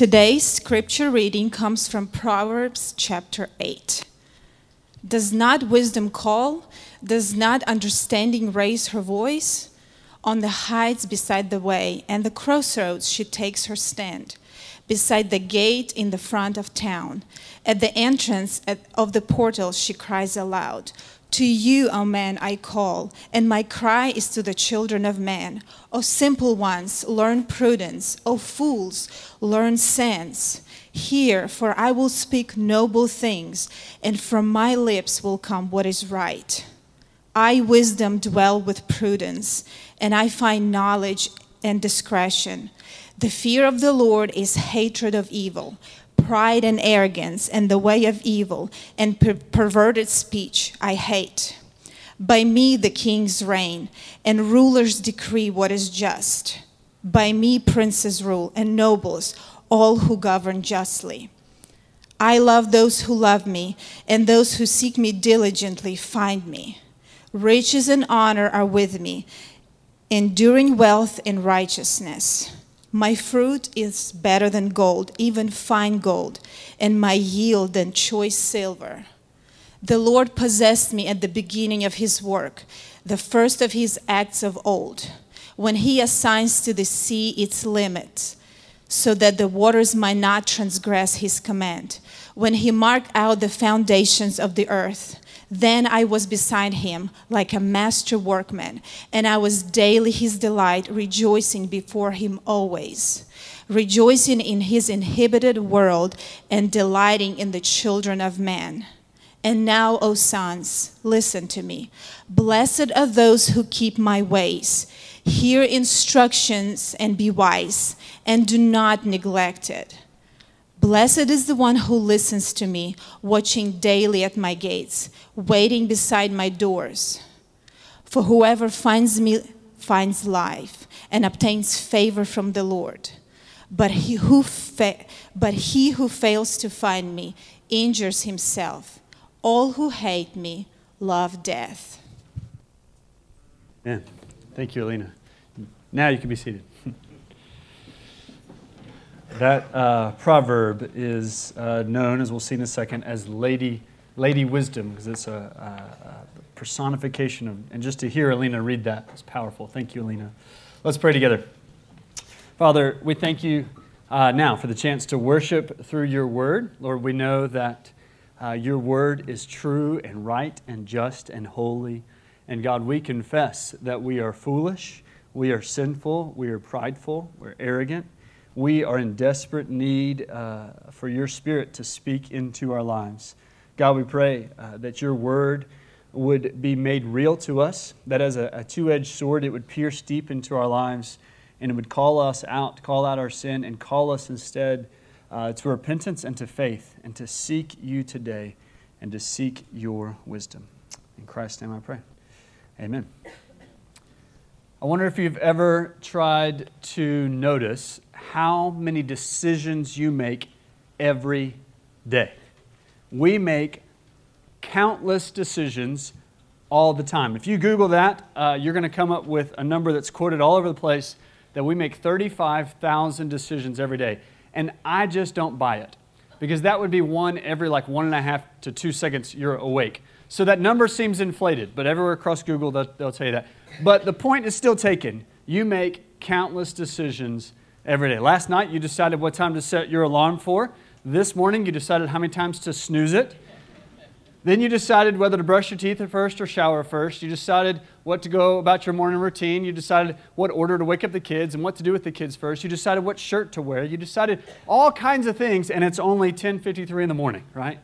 Today's scripture reading comes from Proverbs chapter 8. Does not wisdom call? Does not understanding raise her voice? On the heights beside the way and the crossroads she takes her stand, beside the gate in the front of town. At the entrance of the portal she cries aloud. To you, O man, I call, and my cry is to the children of men. O simple ones, learn prudence. O fools, learn sense. Hear, for I will speak noble things, and from my lips will come what is right. I, wisdom, dwell with prudence, and I find knowledge and discretion. The fear of the Lord is hatred of evil pride and arrogance and the way of evil and per- perverted speech I hate. By me the kings reign and rulers decree what is just. By me princes rule and nobles, all who govern justly. I love those who love me, and those who seek me diligently find me. Riches and honor are with me, enduring wealth and righteousness. My fruit is better than gold, even fine gold, and my yield than choice silver. The Lord possessed me at the beginning of his work, the first of his acts of old, when he assigns to the sea its limits, so that the waters might not transgress his command, when he marked out the foundations of the earth then I was beside him like a master workman, and I was daily his delight, rejoicing before him always, rejoicing in his inhibited world and delighting in the children of man. And now, O sons, listen to me. Blessed are those who keep my ways. Hear instructions and be wise, and do not neglect it. Blessed is the one who listens to me, watching daily at my gates, waiting beside my doors. For whoever finds me finds life and obtains favor from the Lord. But he who, fa- but he who fails to find me injures himself. All who hate me love death. Yeah. Thank you, Alina. Now you can be seated. That uh, proverb is uh, known, as we'll see in a second, as Lady, Lady Wisdom, because it's a, a, a, personification of, and just to hear Alina read that is powerful. Thank you, Alina. Let's pray together. Father, we thank you uh, now for the chance to worship through your word. Lord, we know that uh, your word is true and right and just and holy. And God, we confess that we are foolish, we are sinful, we are prideful, we're arrogant we are in desperate need uh, for your Spirit to speak into our lives. God, we pray uh, that your word would be made real to us, that as a, a two edged sword, it would pierce deep into our lives and it would call us out, call out our sin, and call us instead uh, to repentance and to faith, and to seek you today and to seek your wisdom. In Christ's name I pray. Amen. I wonder if you've ever tried to notice how many decisions you make every day. We make countless decisions all the time. If you Google that, uh, you're going to come up with a number that's quoted all over the place that we make 35,000 decisions every day. And I just don't buy it because that would be one every like one and a half to two seconds you're awake. So that number seems inflated, but everywhere across Google, they'll, they'll tell you that. But the point is still taken. You make countless decisions every day. Last night, you decided what time to set your alarm for. This morning, you decided how many times to snooze it. Then you decided whether to brush your teeth first or shower first. You decided what to go about your morning routine. You decided what order to wake up the kids and what to do with the kids first. You decided what shirt to wear. You decided all kinds of things, and it's only 10:53 in the morning, right?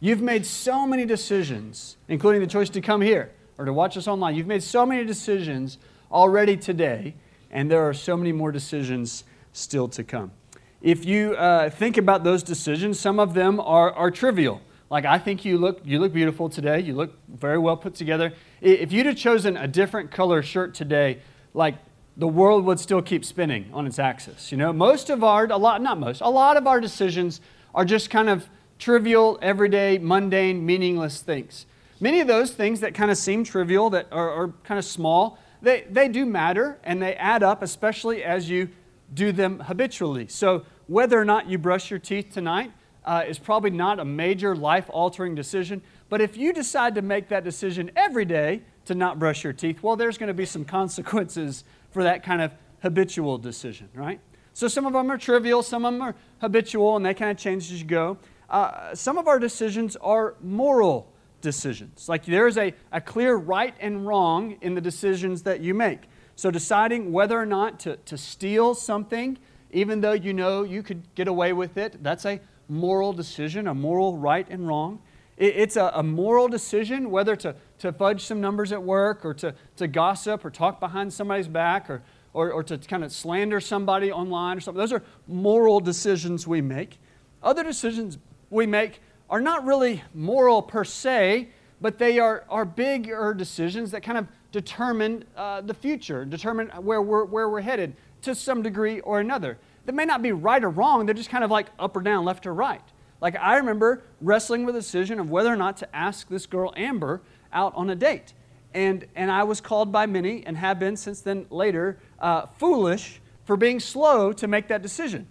You've made so many decisions, including the choice to come here or to watch us online. You've made so many decisions already today, and there are so many more decisions still to come. If you uh, think about those decisions, some of them are, are trivial. Like, I think you look, you look beautiful today. You look very well put together. If you'd have chosen a different color shirt today, like, the world would still keep spinning on its axis. You know, most of our, a lot, not most, a lot of our decisions are just kind of trivial, everyday, mundane, meaningless things. Many of those things that kind of seem trivial, that are, are kind of small, they, they do matter and they add up, especially as you do them habitually. So whether or not you brush your teeth tonight uh, is probably not a major life altering decision. But if you decide to make that decision every day to not brush your teeth, well, there's going to be some consequences for that kind of habitual decision, right? So some of them are trivial, some of them are habitual, and they kind of change as you go. Uh, some of our decisions are moral decisions. Like there's a, a clear right and wrong in the decisions that you make. So deciding whether or not to, to steal something, even though you know you could get away with it, that's a moral decision, a moral right and wrong. It, it's a, a moral decision whether to, to fudge some numbers at work or to, to gossip or talk behind somebody's back or, or, or to kind of slander somebody online or something. Those are moral decisions we make. Other decisions we make are not really moral per se, but they are, are bigger decisions that kind of determine uh, the future, determine where we're, where we're headed to some degree or another. They may not be right or wrong, they're just kind of like up or down, left or right. Like I remember wrestling with the decision of whether or not to ask this girl, Amber, out on a date. And, and I was called by many, and have been since then later, uh, foolish for being slow to make that decision.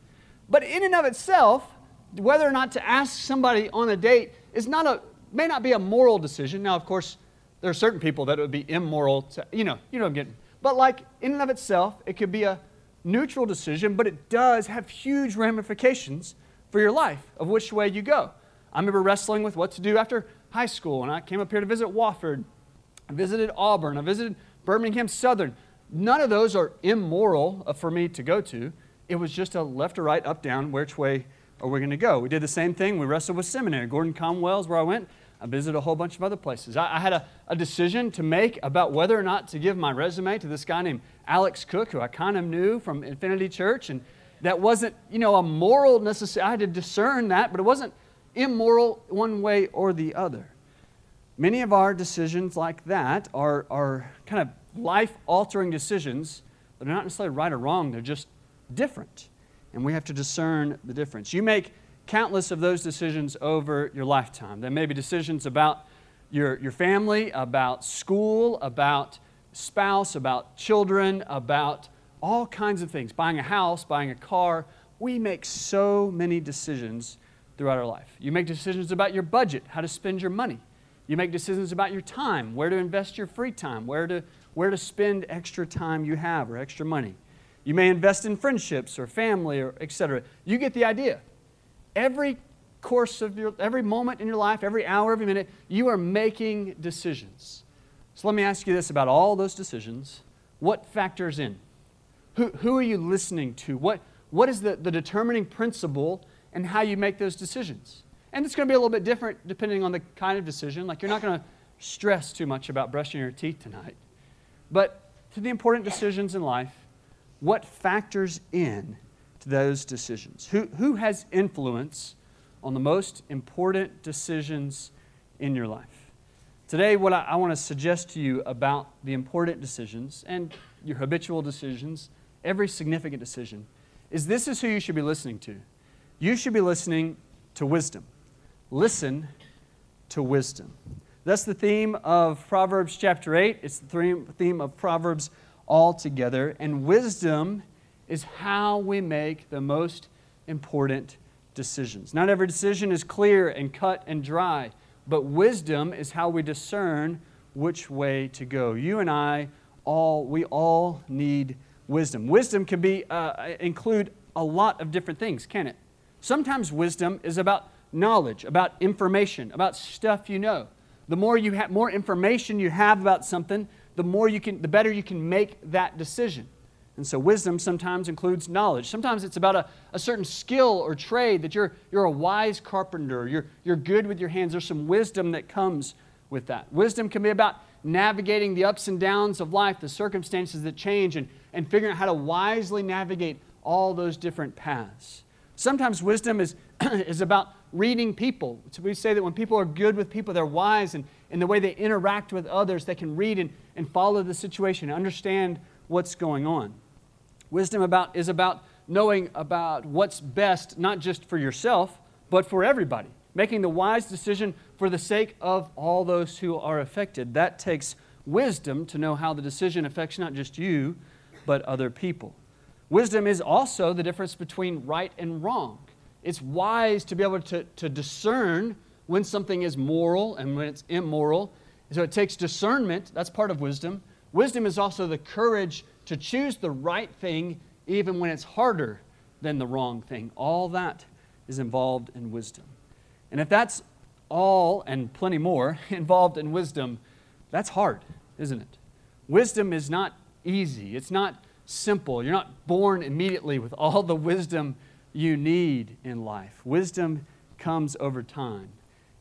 But in and of itself, whether or not to ask somebody on a date is not a, may not be a moral decision. Now, of course, there are certain people that it would be immoral to, you know, you don't get But like in and of itself, it could be a neutral decision, but it does have huge ramifications for your life of which way you go. I remember wrestling with what to do after high school, and I came up here to visit Wofford. I visited Auburn. I visited Birmingham Southern. None of those are immoral uh, for me to go to. It was just a left or right, up, down, which way are we're going to go? We did the same thing. We wrestled with seminary. Gordon Conwell's where I went. I visited a whole bunch of other places. I, I had a, a, decision to make about whether or not to give my resume to this guy named Alex Cook, who I kind of knew from Infinity Church. And that wasn't, you know, a moral necessary. I had to discern that, but it wasn't immoral one way or the other. Many of our decisions like that are, are kind of life altering decisions, but they're not necessarily right or wrong, they're just different. And we have to discern the difference. You make countless of those decisions over your lifetime. There may be decisions about your, your family, about school, about spouse, about children, about all kinds of things buying a house, buying a car. We make so many decisions throughout our life. You make decisions about your budget, how to spend your money. You make decisions about your time, where to invest your free time, where to, where to spend extra time you have or extra money. You may invest in friendships or family or etc. You get the idea every course of your, every moment in your life, every hour, every minute, you are making decisions. So let me ask you this about all those decisions. What factors in? Who, who are you listening to? What, what is the, the determining principle and how you make those decisions? And it's going to be a little bit different depending on the kind of decision. Like, you're not going to stress too much about brushing your teeth tonight. But to the important decisions in life, what factors in to those decisions? Who, who has influence on the most important decisions in your life? Today, what I, I want to suggest to you about the important decisions and your habitual decisions, every significant decision, is this is who you should be listening to. You should be listening to wisdom. Listen to wisdom. That's the theme of Proverbs chapter 8. It's the theme of Proverbs altogether. And wisdom is how we make the most important decisions. Not every decision is clear and cut and dry, but wisdom is how we discern which way to go. You and I all we all need wisdom. Wisdom can be uh, include a lot of different things, can it? Sometimes wisdom is about knowledge, about information, about stuff you know. The more you have more information you have about something, the more you can the better you can make that decision. And so wisdom sometimes includes knowledge. Sometimes it's about a, a certain skill or trade that you're, you're a wise carpenter, you're, you're good with your hands. There's some wisdom that comes with that. Wisdom can be about navigating the ups and downs of life, the circumstances that change, and, and figuring out how to wisely navigate all those different paths. Sometimes wisdom is, is about reading people. So we say that when people are good with people, they're wise, and in the way they interact with others, they can read and, and follow the situation, understand what's going on. Wisdom about, is about knowing about what's best, not just for yourself, but for everybody. Making the wise decision for the sake of all those who are affected. That takes wisdom to know how the decision affects not just you, but other people. Wisdom is also the difference between right and wrong. It's wise to be able to, to discern when something is moral and when it's immoral. So it takes discernment, that's part of wisdom. Wisdom is also the courage to choose the right thing even when it's harder than the wrong thing. All that is involved in wisdom. And if that's all and plenty more involved in wisdom, that's hard, isn't it? Wisdom is not easy. It's not simple. You're not born immediately with all the wisdom you need in life. Wisdom comes over time.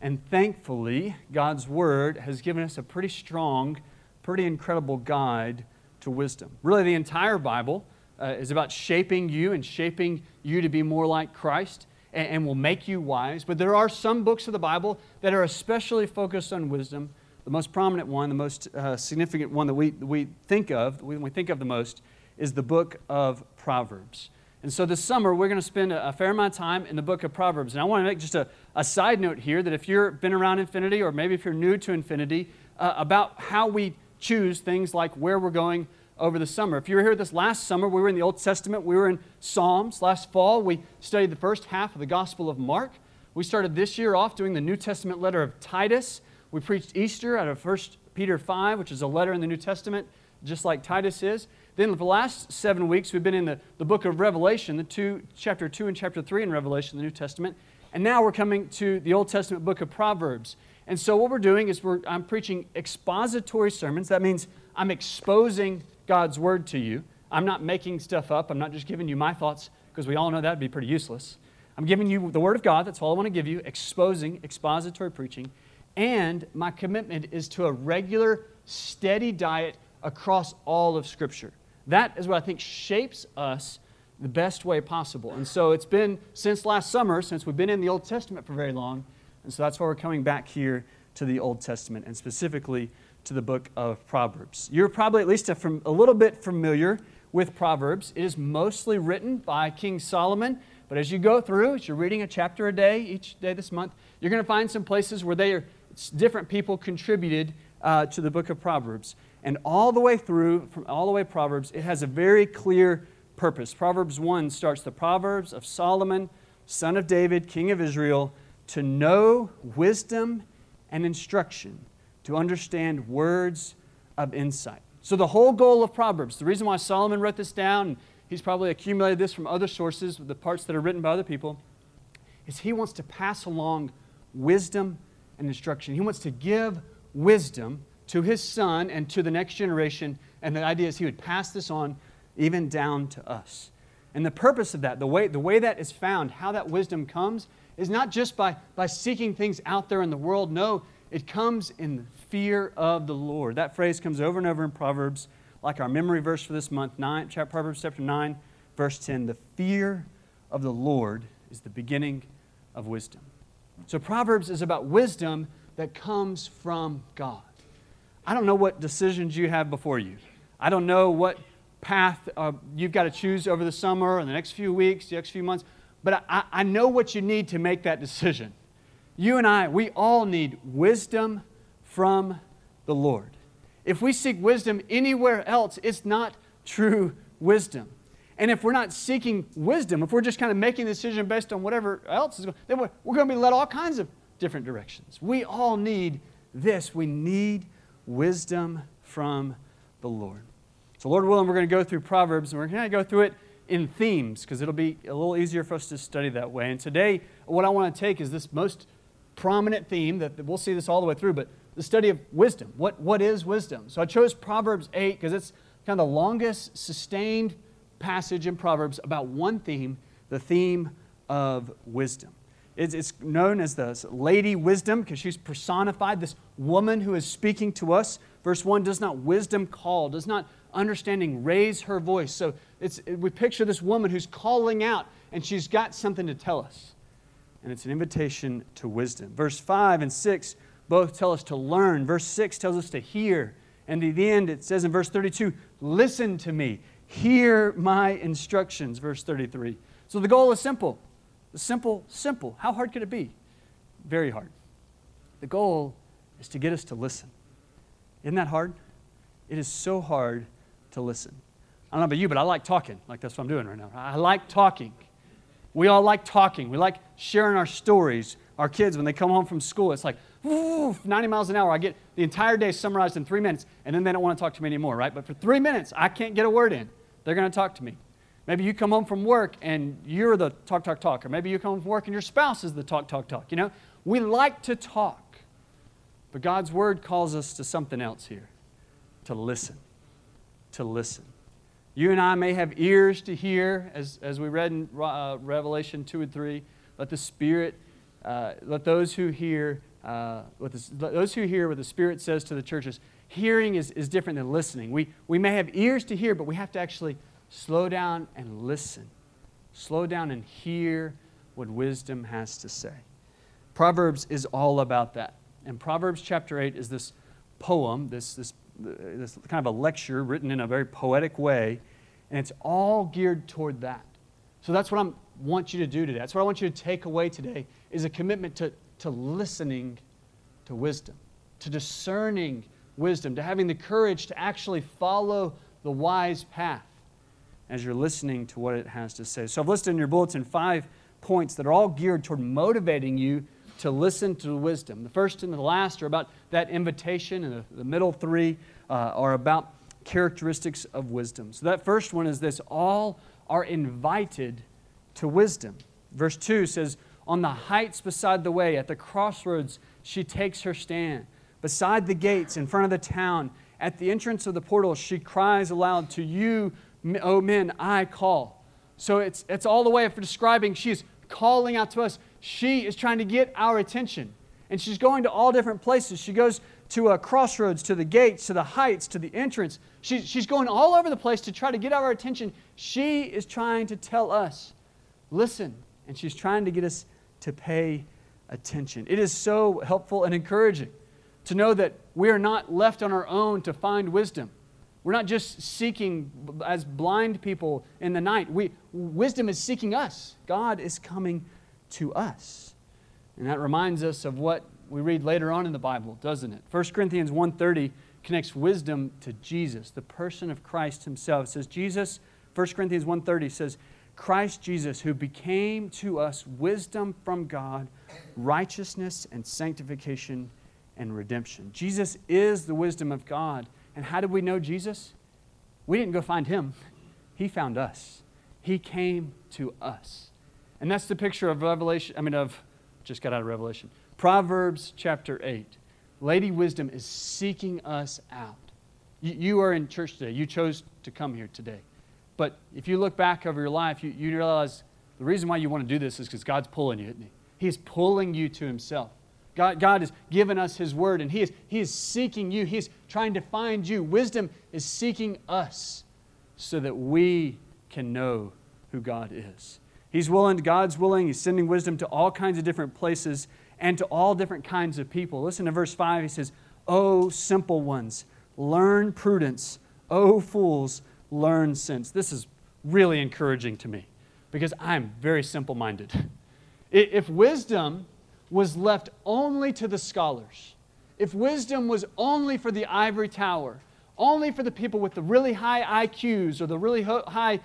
And thankfully, God's Word has given us a pretty strong, pretty incredible guide to wisdom. Really, the entire Bible uh, is about shaping you and shaping you to be more like Christ and, and will make you wise. But there are some books of the Bible that are especially focused on wisdom. The most prominent one, the most uh, significant one that we, we think of, when we think of the most, is the book of Proverbs. And so this summer, we're going to spend a, fair amount of time in the book of Proverbs. And I want to make just a, a side note here that if you've been around Infinity, or maybe if you're new to Infinity, uh, about how we choose things like where we're going over the summer. If you were here this last summer, we were in the Old Testament, we were in Psalms. Last fall, we studied the first half of the Gospel of Mark. We started this year off doing the New Testament letter of Titus. We preached Easter out of 1 Peter 5, which is a letter in the New Testament, just like Titus is. Then, the last seven weeks, we've been in the, the book of Revelation, the two, chapter 2 and chapter 3 in Revelation, the New Testament. And now we're coming to the Old Testament book of Proverbs. And so, what we're doing is we're, I'm preaching expository sermons. That means I'm exposing God's word to you. I'm not making stuff up. I'm not just giving you my thoughts because we all know that would be pretty useless. I'm giving you the word of God. That's all I want to give you, exposing, expository preaching. And my commitment is to a regular, steady diet across all of Scripture. That is what I think shapes us the best way possible. And so it's been since last summer, since we've been in the Old Testament for very long. And so that's why we're coming back here to the Old Testament and specifically to the book of Proverbs. You're probably at least a, a little bit familiar with Proverbs. It is mostly written by King Solomon, but as you go through, as you're reading a chapter a day each day this month, you're going to find some places where they are different people contributed uh, to the book of Proverbs. And all the way through, from all the way Proverbs, it has a very clear purpose. Proverbs 1 starts the Proverbs of Solomon, son of David, king of Israel, to know wisdom and instruction to understand words of insight. So, the whole goal of Proverbs, the reason why Solomon wrote this down, he's probably accumulated this from other sources, the parts that are written by other people, is he wants to pass along wisdom and instruction. He wants to give wisdom to his son and to the next generation. And the idea is he would pass this on even down to us. And the purpose of that, the way, the way that is found, how that wisdom comes, is not just by, by seeking things out there in the world. No, it comes in the fear of the Lord. That phrase comes over and over in Proverbs, like our memory verse for this month, nine, chapter, Proverbs chapter 9, verse 10. The fear of the Lord is the beginning of wisdom. So Proverbs is about wisdom that comes from God. I don't know what decisions you have before you. I don't know what path uh, you've got to choose over the summer or the next few weeks, the next few months, but I, I know what you need to make that decision. You and I, we all need wisdom from the Lord. If we seek wisdom anywhere else, it's not true wisdom. And if we're not seeking wisdom, if we're just kind of making a decision based on whatever else is going, then we're, we're going to be led all kinds of different directions. We all need this. We need wisdom from the Lord. So, Lord willing, we're going to go through Proverbs, and we're going to go through it in themes because it'll be a little easier for us to study that way. And today, what I want to take is this most prominent theme that, we'll see this all the way through, but the study of wisdom. What, what is wisdom? So I chose Proverbs 8 because it's kind of the longest sustained passage in Proverbs about one theme, the theme of wisdom. It's, known as the Lady Wisdom because she's personified, this woman who is speaking to us. Verse 1 does not wisdom call, does not understanding raise her voice. So it's, we picture this woman who's calling out and she's got something to tell us and it's an invitation to wisdom. Verse 5 and 6 both tell us to learn. Verse 6 tells us to hear. And at the end, it says in verse 32, listen to me, hear my instructions. Verse 33. So the goal is simple. Simple, simple. How hard could it be? Very hard. The goal is to get us to listen. Isn't that hard? It is so hard to listen. I don't know about you, but I like talking. Like that's what I'm doing right now. I like talking. We all like talking. We like sharing our stories. Our kids, when they come home from school, it's like, 90 miles an hour. I get the entire day summarized in three minutes, and then they don't want to talk to me anymore, right? But for three minutes, I can't get a word in. They're going to talk to me. Maybe you come home from work and you're the talk, talk, talk. Or maybe you come home from work and your spouse is the talk, talk, talk. You know, we like to talk. But God's word calls us to something else here to listen. To listen. You and I may have ears to hear, as, as we read in uh, Revelation 2 and 3. Let the Spirit, uh, let those who hear, uh, the, those who hear what the Spirit says to the churches. Hearing is, is different than listening. We, we may have ears to hear, but we have to actually slow down and listen. Slow down and hear what wisdom has to say. Proverbs is all about that. And Proverbs chapter 8 is this poem, this, this, this kind of a lecture written in a very poetic way, and it's all geared toward that. So that's what I want you to do today. That's what I want you to take away today is a commitment to, to listening to wisdom, to discerning wisdom, to having the courage to actually follow the wise path as you're listening to what it has to say. So I've listed in your bulletin five points that are all geared toward motivating you to listen to wisdom. The first and the last are about that invitation, and the, middle three uh, are about characteristics of wisdom. So that first one is this all are invited to wisdom. Verse 2 says, On the heights beside the way, at the crossroads, she takes her stand. Beside the gates, in front of the town, at the entrance of the portal, she cries aloud, To you, O oh, men, I call. So it's, it's all the way for describing she's calling out to us. She is trying to get our attention. And she's going to all different places. She goes to a crossroads, to the gates, to the heights, to the entrance. She, she's going all over the place to try to get our attention. She is trying to tell us, listen. And she's trying to get us to pay attention. It is so helpful and encouraging to know that we are not left on our own to find wisdom. We're not just seeking as blind people in the night. We, wisdom is seeking us. God is coming to us. And that reminds us of what we read later on in the Bible, doesn't it? 1 Corinthians 1:30 connects wisdom to Jesus, the person of Christ himself. It says Jesus, 1 Corinthians 1:30 says, Christ Jesus, who became to us wisdom from God, righteousness and sanctification and redemption. Jesus is the wisdom of God. And how did we know Jesus? We didn't go find him, he found us. He came to us. And that's the picture of Revelation, I mean, of, just got out of Revelation. Proverbs chapter 8. Lady Wisdom is seeking us out. You, you are in church today. You chose to come here today. But if you look back over your life, you, you realize the reason why you want to do this is because God's pulling you, isn't He? He's pulling you to Himself. God, God has given us His Word, and he is, he is seeking you. He's trying to find you. Wisdom is seeking us so that we can know who God is. He's willing, God's willing. He's sending wisdom to all kinds of different places and to all different kinds of people. Listen to verse 5. He says, O simple ones, learn prudence. O fools, learn sense. This is really encouraging to me because I'm very simple minded. If wisdom was left only to the scholars, if wisdom was only for the ivory tower, only for the people with the really high IQs or the really high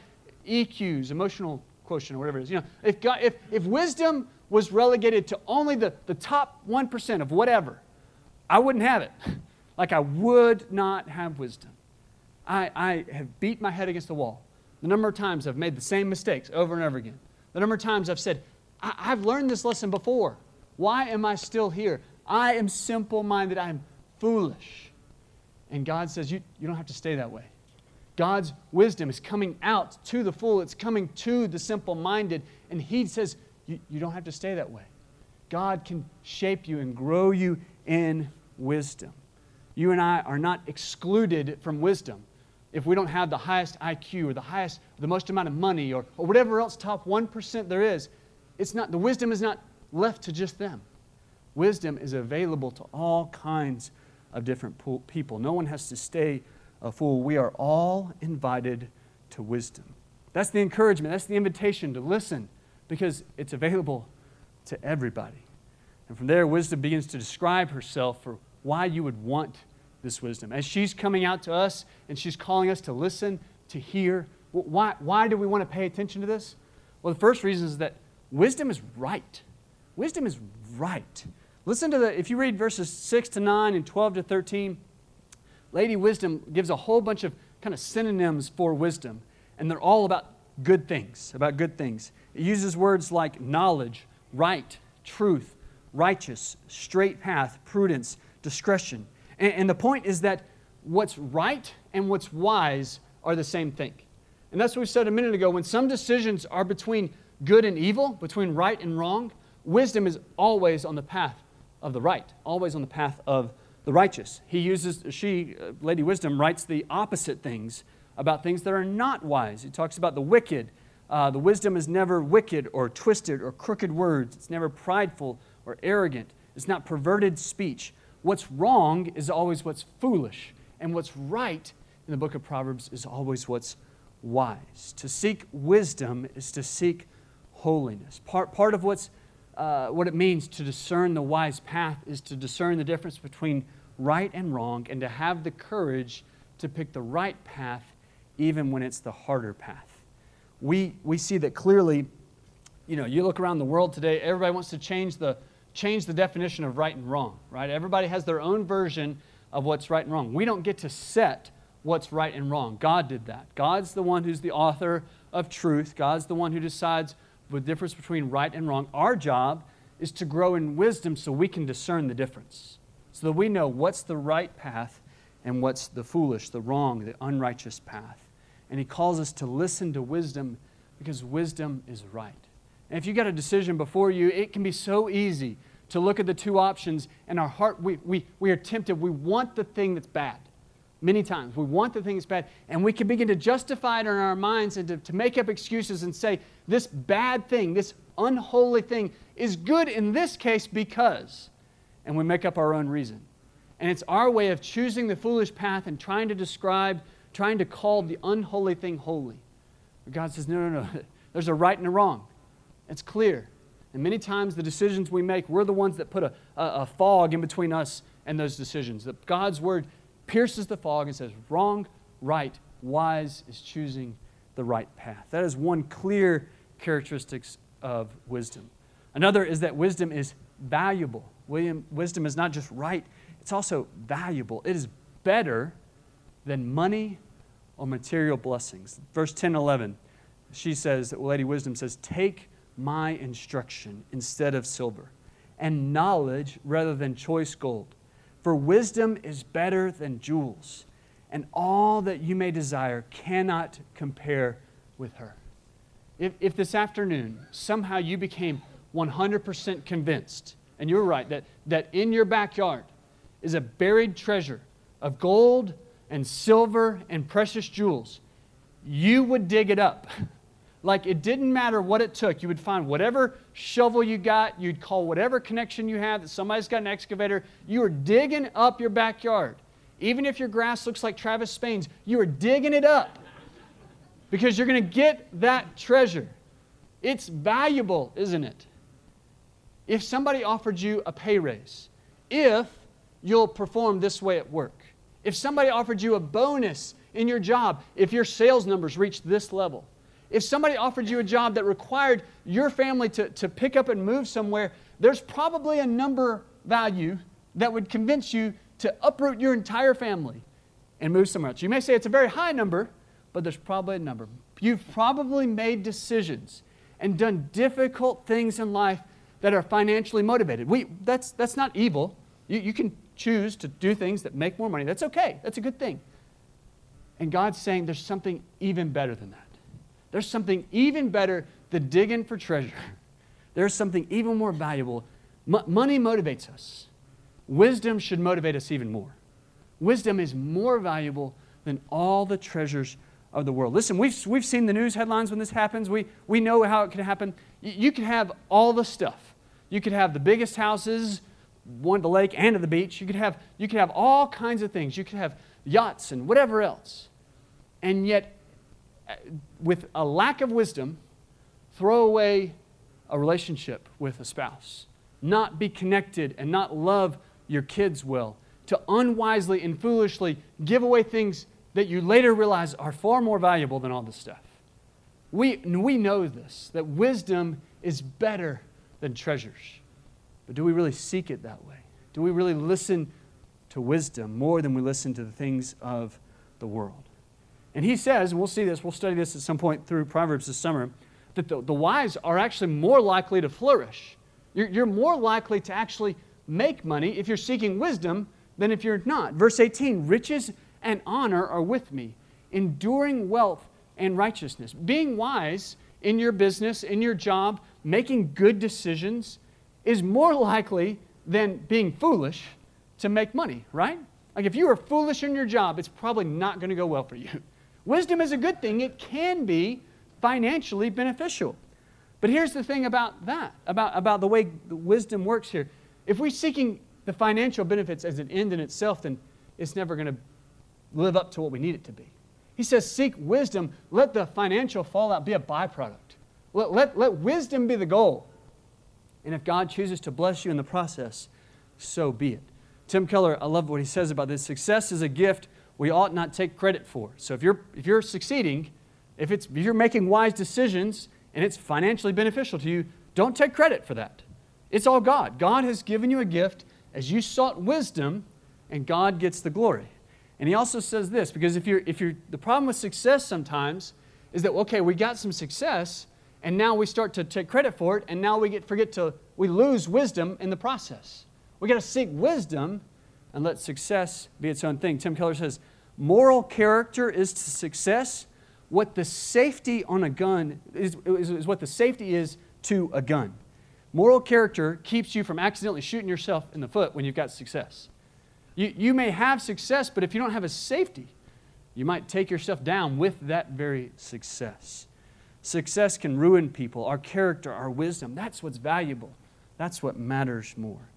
EQs, emotional quotient or whatever it is. You know, if, God, if, if wisdom was relegated to only the, the top 1% of whatever, I wouldn't have it. Like I would not have wisdom. I, I have beat my head against the wall. The number of times I've made the same mistakes over and over again. The number of times I've said, I, I've learned this lesson before. Why am I still here? I am simple minded. I am foolish. And God says, you, you don't have to stay that way. God's wisdom is coming out to the fool, it's coming to the simple minded. And He says, you, you don't have to stay that way. God can shape you and grow you in wisdom. You and I are not excluded from wisdom if we don't have the highest IQ or the highest, the most amount of money or, or whatever else top 1% there is. It's not, the wisdom is not left to just them. Wisdom is available to all kinds of different people. No one has to stay a fool. We are all invited to wisdom. That's the encouragement, that's the invitation to listen because it's available to everybody. And from there, wisdom begins to describe herself for why you would want this wisdom. As she's coming out to us and she's calling us to listen to hear. Why, why do we want to pay attention to this? Well, the first reason is that wisdom is right. Wisdom is right. Listen to the, if you read verses 6 to 9 and 12 to 13, Lady Wisdom gives a whole bunch of kind of synonyms for wisdom, and they're all about good things, about good things. It uses words like knowledge, right, truth, righteous, straight path, prudence, discretion. And, and the point is that what's right and what's wise are the same thing. And that's what we said a minute ago. When some decisions are between good and evil, between right and wrong, wisdom is always on the path of the right, always on the path of the righteous. He uses, she, uh, Lady Wisdom, writes the opposite things about things that are not wise. He talks about the wicked. Uh, the wisdom is never wicked or twisted or crooked words, it's never prideful or arrogant, it's not perverted speech. What's wrong is always what's foolish, and what's right in the book of Proverbs is always what's wise. To seek wisdom is to seek holiness. Part, part of what's, uh, what it means to discern the wise path is to discern the difference between right and wrong and to have the courage to pick the right path even when it's the harder path. We, we see that clearly, you know, you look around the world today, everybody wants to change the change the definition of right and wrong, right? Everybody has their own version of what's right and wrong. We don't get to set what's right and wrong. God did that. God's the one who's the author of truth, God's the one who decides the difference between right and wrong. Our job is to grow in wisdom so we can discern the difference, so that we know what's the right path and what's the foolish, the wrong, the unrighteous path. And He calls us to listen to wisdom because wisdom is right. And if you've got a decision before you, it can be so easy to look at the two options and our heart, we, we, we are tempted. We want the thing that's bad. Many times. We want the things bad. And we can begin to justify it in our minds and to, to make up excuses and say, this bad thing, this unholy thing, is good in this case because. And we make up our own reason. And it's our way of choosing the foolish path and trying to describe, trying to call the unholy thing holy. But God says, no, no, no. There's a right and a wrong. It's clear. And many times the decisions we make, we're the ones that put a, a, a fog in between us and those decisions. That God's word pierces the fog and says, wrong, right, wise is choosing the right path. That is one clear characteristics of wisdom. Another is that wisdom is valuable. William, wisdom is not just right, it's also valuable. It is better than money or material blessings. Verse 10 11, she says, Lady Wisdom says, Take my instruction instead of silver, and knowledge rather than choice gold. For wisdom is better than jewels, and all that you may desire cannot compare with her. If, if this afternoon somehow you became 100% convinced, and you're right, that, that in your backyard is a buried treasure of gold and silver and precious jewels, you would dig it up. like it didn't matter what it took. You would find whatever shovel you got, you'd call whatever connection you have that somebody's got an excavator. You are digging up your backyard. Even if your grass looks like Travis Spain's, you are digging it up because you're going to get that treasure. It's valuable, isn't it? If somebody offered you a pay raise, if you'll perform this way at work, if somebody offered you a bonus in your job, if your sales numbers reach this level, if somebody offered you a job that required your family to, to pick up and move somewhere, there's probably a number value that would convince you to uproot your entire family and move somewhere else. You may say it's a very high number, but there's probably a number. You've probably made decisions and done difficult things in life that are financially motivated. We, that's, that's not evil. You, you can choose to do things that make more money. That's okay, that's a good thing. And God's saying there's something even better than that. There's something even better than digging for treasure. There's something even more valuable. M- money motivates us. Wisdom should motivate us even more. Wisdom is more valuable than all the treasures of the world. Listen, we've, we've seen the news headlines when this happens. We, we know how it can happen. You, you can have all the stuff. You could have the biggest houses, one at the lake and at the beach. You could have, you could have all kinds of things. You could have yachts and whatever else. And yet, with a lack of wisdom, throw away a relationship with a spouse, not be connected and not love your kids well, to unwisely and foolishly give away things that you later realize are far more valuable than all this stuff. We, we know this, that wisdom is better than treasures. But do we really seek it that way? Do we really listen to wisdom more than we listen to the things of the world? And he says, and we'll see this, we'll study this at some point through Proverbs this summer, that the, the wise are actually more likely to flourish. You're, you're more likely to actually make money if you're seeking wisdom than if you're not. Verse 18 riches and honor are with me, enduring wealth and righteousness. Being wise in your business, in your job, making good decisions is more likely than being foolish to make money, right? Like if you are foolish in your job, it's probably not going to go well for you. Wisdom is a good thing, it can be financially beneficial. But here's the thing about that, about, about the way wisdom works here. If we're seeking the financial benefits as an end in itself, then it's never going to live up to what we need it to be. He says, Seek wisdom, let the financial fallout be a byproduct. Let, let, let wisdom be the goal. And if God chooses to bless you in the process, so be it. Tim Keller, I love what he says about this. Success is a gift we ought not take credit for. So if you're, if you're succeeding, if, it's, if you're making wise decisions and it's financially beneficial to you, don't take credit for that. It's all God. God has given you a gift as you sought wisdom, and God gets the glory. And he also says this because if you're, if you're, the problem with success sometimes is that, okay, we got some success, and now we start to take credit for it, and now we get, forget to, we lose wisdom in the process. We got to seek wisdom and let success be its own thing. Tim Keller says, moral character is to success what the safety on a gun is, is, is what the safety is to a gun. Moral character keeps you from accidentally shooting yourself in the foot when you've got success. You, you may have success, but if you don't have a safety, you might take yourself down with that very success. Success can ruin people, our character, our wisdom. That's what's valuable. That's what matters more.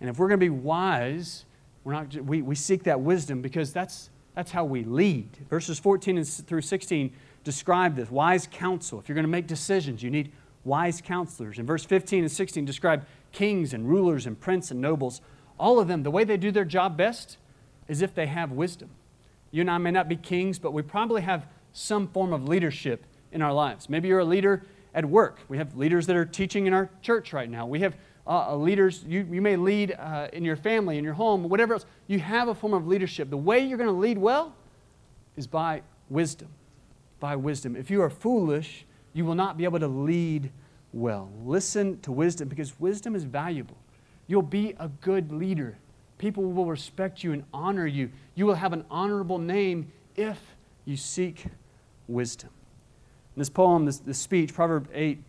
And if we're going to be wise, we're not, we, we seek that wisdom because that's, that's how we lead. Verses 14 through 16 describe this wise counsel. If you're going to make decisions, you need wise counselors. And verse 15 and 16 describe kings and rulers and princes and nobles all of them, the way they do their job best is if they have wisdom. You and I may not be kings, but we probably have some form of leadership in our lives. Maybe you're a leader at work. We have leaders that are teaching in our church right now. We have uh, leaders, you, you may lead uh, in your family, in your home, whatever else. You have a form of leadership. The way you're going to lead well is by wisdom. By wisdom. If you are foolish, you will not be able to lead well. Listen to wisdom because wisdom is valuable. You'll be a good leader. People will respect you and honor you. You will have an honorable name if you seek wisdom. In this poem, this, this speech, Proverb 8,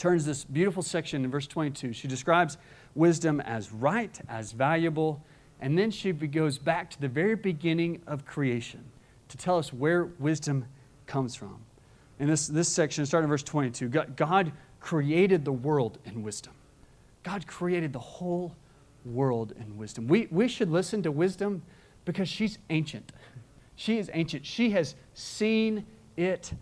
turns this beautiful section in verse 22. She describes wisdom as right, as valuable, and then she goes back to the very beginning of creation to tell us where wisdom comes from. In this, this section, starting in verse 22, God, created the world in wisdom. God created the whole world in wisdom. We, we should listen to wisdom because she's ancient. She is ancient. She has seen it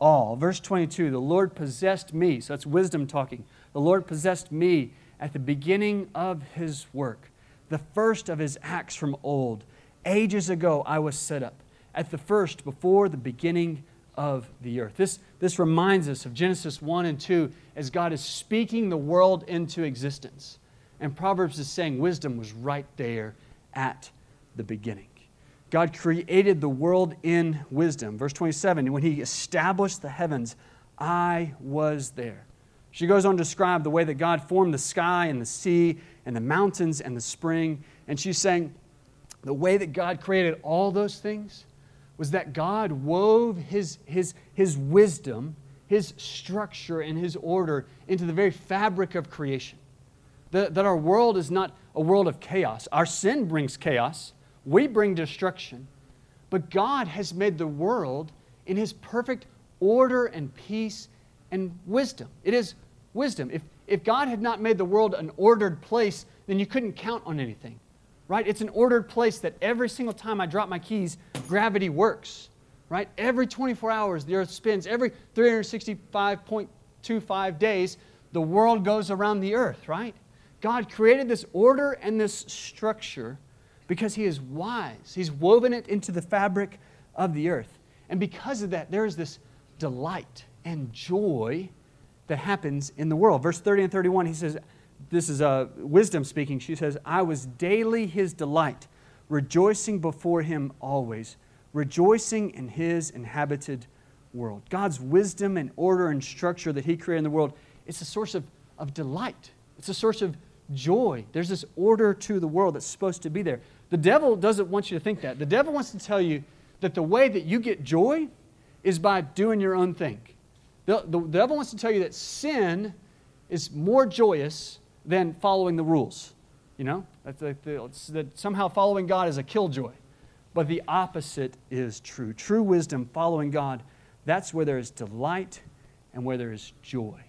all. Verse 22 the Lord possessed me. So that's wisdom talking. The Lord possessed me at the beginning of his work, the first of his acts from old. Ages ago I was set up, at the first, before the beginning of the earth. This, this reminds us of Genesis 1 and 2 as God is speaking the world into existence. And Proverbs is saying wisdom was right there at the beginning. God created the world in wisdom. Verse 27 when He established the heavens, I was there. She goes on to describe the way that God formed the sky and the sea and the mountains and the spring. And she's saying the way that God created all those things was that God wove his, his, his wisdom, his structure, and his order into the very fabric of creation. That, that our world is not a world of chaos. Our sin brings chaos, we bring destruction. But God has made the world in his perfect order and peace and wisdom. It is wisdom. If, if God had not made the world an ordered place, then you couldn't count on anything right? It's an ordered place that every single time I drop my keys, gravity works, right? Every 24 hours, the earth spins. Every 365.25 days, the world goes around the earth, right? God created this order and this structure because He is wise. He's woven it into the fabric of the earth. And because of that, there is this delight and joy that happens in the world. Verse 30 and 31, he says, This is uh, wisdom speaking. She says, I was daily his delight, rejoicing before him always, rejoicing in his inhabited world. God's wisdom and order and structure that he created in the world, it's a source of, of delight, it's a source of joy. There's this order to the world that's supposed to be there. The devil doesn't want you to think that. The devil wants to tell you that the way that you get joy is by doing your own thing. The, the, devil wants to tell you that sin is more joyous than following the rules. You know, that, that somehow following God is a killjoy. But the opposite is true. True wisdom, following God, that's where there is delight and where there is joy.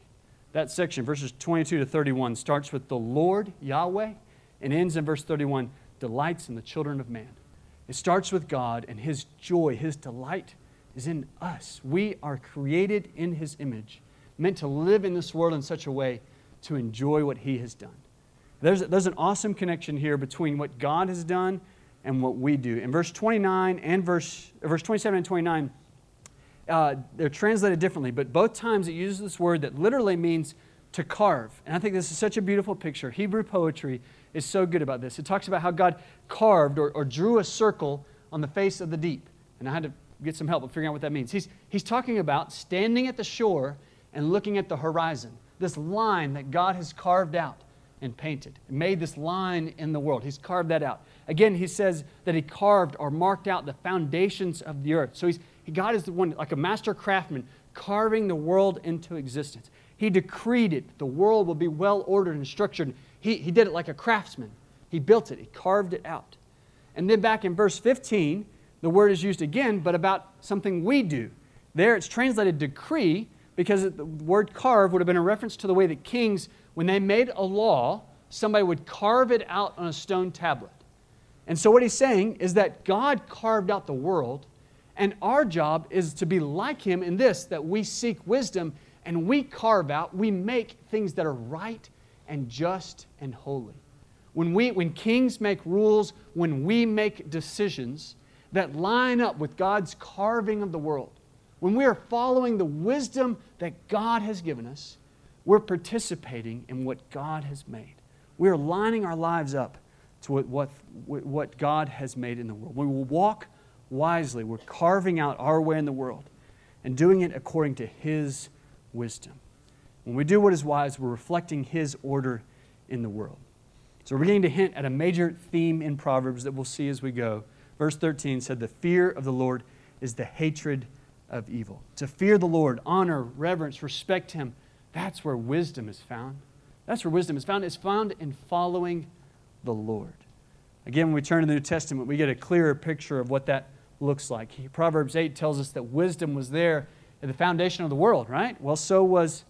That section, verses 22 to 31, starts with the Lord, Yahweh, and ends in verse 31 delights in the children of man. It starts with God and His joy, His delight is in us. We are created in His image, meant to live in this world in such a way to enjoy what He has done. There's, there's an awesome connection here between what God has done and what we do. In verse 29 and verse, verse 27 and 29, uh, they're translated differently, but both times it uses this word that literally means to carve. And I think this is such a beautiful picture. Hebrew poetry is so good about this. It talks about how God carved or, or drew a circle on the face of the deep. And I had to get some help with figuring out what that means. He's, he's talking about standing at the shore and looking at the horizon, this line that God has carved out and painted, made this line in the world. He's carved that out. Again, he says that he carved or marked out the foundations of the earth. So he's, God is the one, like a master craftsman, carving the world into existence. He decreed it. The world will be well ordered and structured. He, he did it like a craftsman. He built it, he carved it out. And then back in verse 15, the word is used again, but about something we do. There it's translated decree because the word carve would have been a reference to the way that kings, when they made a law, somebody would carve it out on a stone tablet. And so what he's saying is that God carved out the world, and our job is to be like him in this that we seek wisdom and we carve out, we make things that are right and just and holy. When, we, when kings make rules, when we make decisions, that line up with God's carving of the world, when we are following the wisdom that God has given us, we're participating in what God has made. We are lining our lives up to what, what, what God has made in the world. We will walk wisely. We're carving out our way in the world and doing it according to His wisdom. When we do what is wise, we're reflecting His order in the world. So we're beginning to hint at a major theme in Proverbs that we'll see as we go. Verse 13 said, The fear of the Lord is the hatred of evil. To fear the Lord, honor, reverence, respect Him, that's where wisdom is found. That's where wisdom is found. It's found in following the Lord. Again, when we turn to the New Testament, we get a clearer picture of what that looks like. Proverbs 8 tells us that wisdom was there at the foundation of the world, right? Well, so was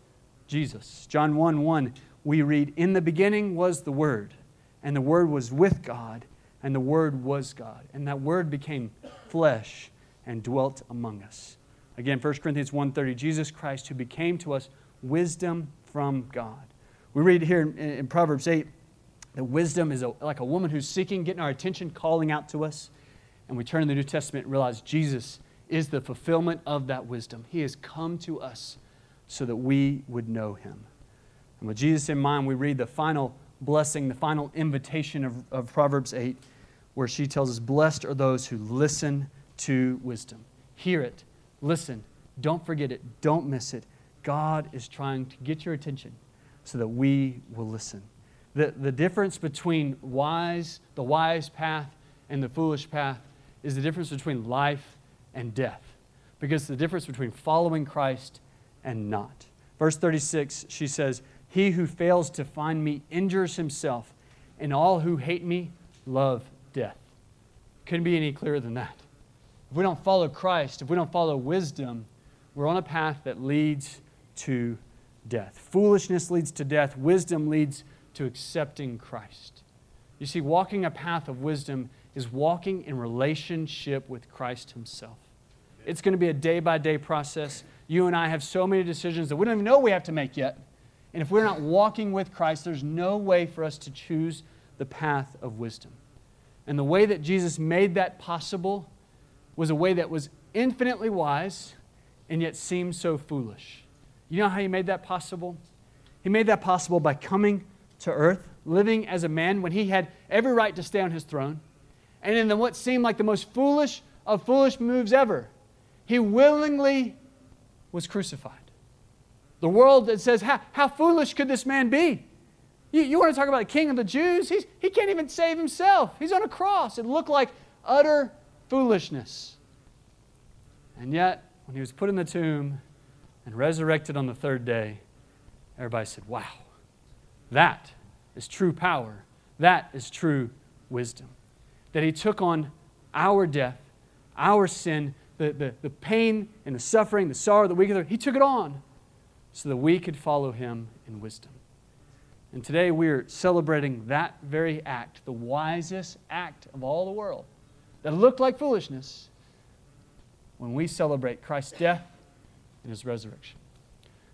Jesus. John 1 1, we read, In the beginning was the Word, and the Word was with God, and the Word was God. And that Word became flesh and dwelt among us. Again, 1 Corinthians 1.30, Jesus Christ who became to us wisdom from God. We read here in, in Proverbs 8 that wisdom is a, like a woman who's seeking, getting our attention, calling out to us. And we turn to the New Testament and realize Jesus is the fulfillment of that wisdom. He has come to us so that we would know him. And with Jesus in mind, we read the final blessing, the final invitation of, of Proverbs 8, where she tells us, Blessed are those who listen to wisdom. Hear it, listen, don't forget it, don't miss it. God is trying to get your attention so that we will listen. The, the difference between wise, the wise path, and the foolish path is the difference between life and death. Because the difference between following Christ and not. Verse 36, she says, he who fails to find me injures himself, and all who hate me love death. Couldn't be any clearer than that. If we don't follow Christ, if we don't follow wisdom, we're on a path that leads to death. Foolishness leads to death, wisdom leads to accepting Christ. You see, walking a path of wisdom is walking in relationship with Christ Himself. It's going to be a day by day process. You and I have so many decisions that we don't even know we have to make yet. And if we're not walking with Christ, there's no way for us to choose the path of wisdom. And the way that Jesus made that possible was a way that was infinitely wise and yet seemed so foolish. You know how he made that possible? He made that possible by coming to earth, living as a man when he had every right to stay on his throne. And in the, what seemed like the most foolish of foolish moves ever, he willingly was crucified. The world that says, How, how foolish could this man be? You, you want to talk about the king of the Jews? He's, he can't even save himself. He's on a cross. It looked like utter foolishness. And yet, when he was put in the tomb and resurrected on the third day, everybody said, Wow, that is true power. That is true wisdom. That he took on our death, our sin, the, the, the pain and the suffering, the sorrow the weakness, he took it on so that we could follow him in wisdom. And today we're celebrating that very act, the wisest act of all the world, that looked like foolishness when we celebrate Christ's death and his resurrection.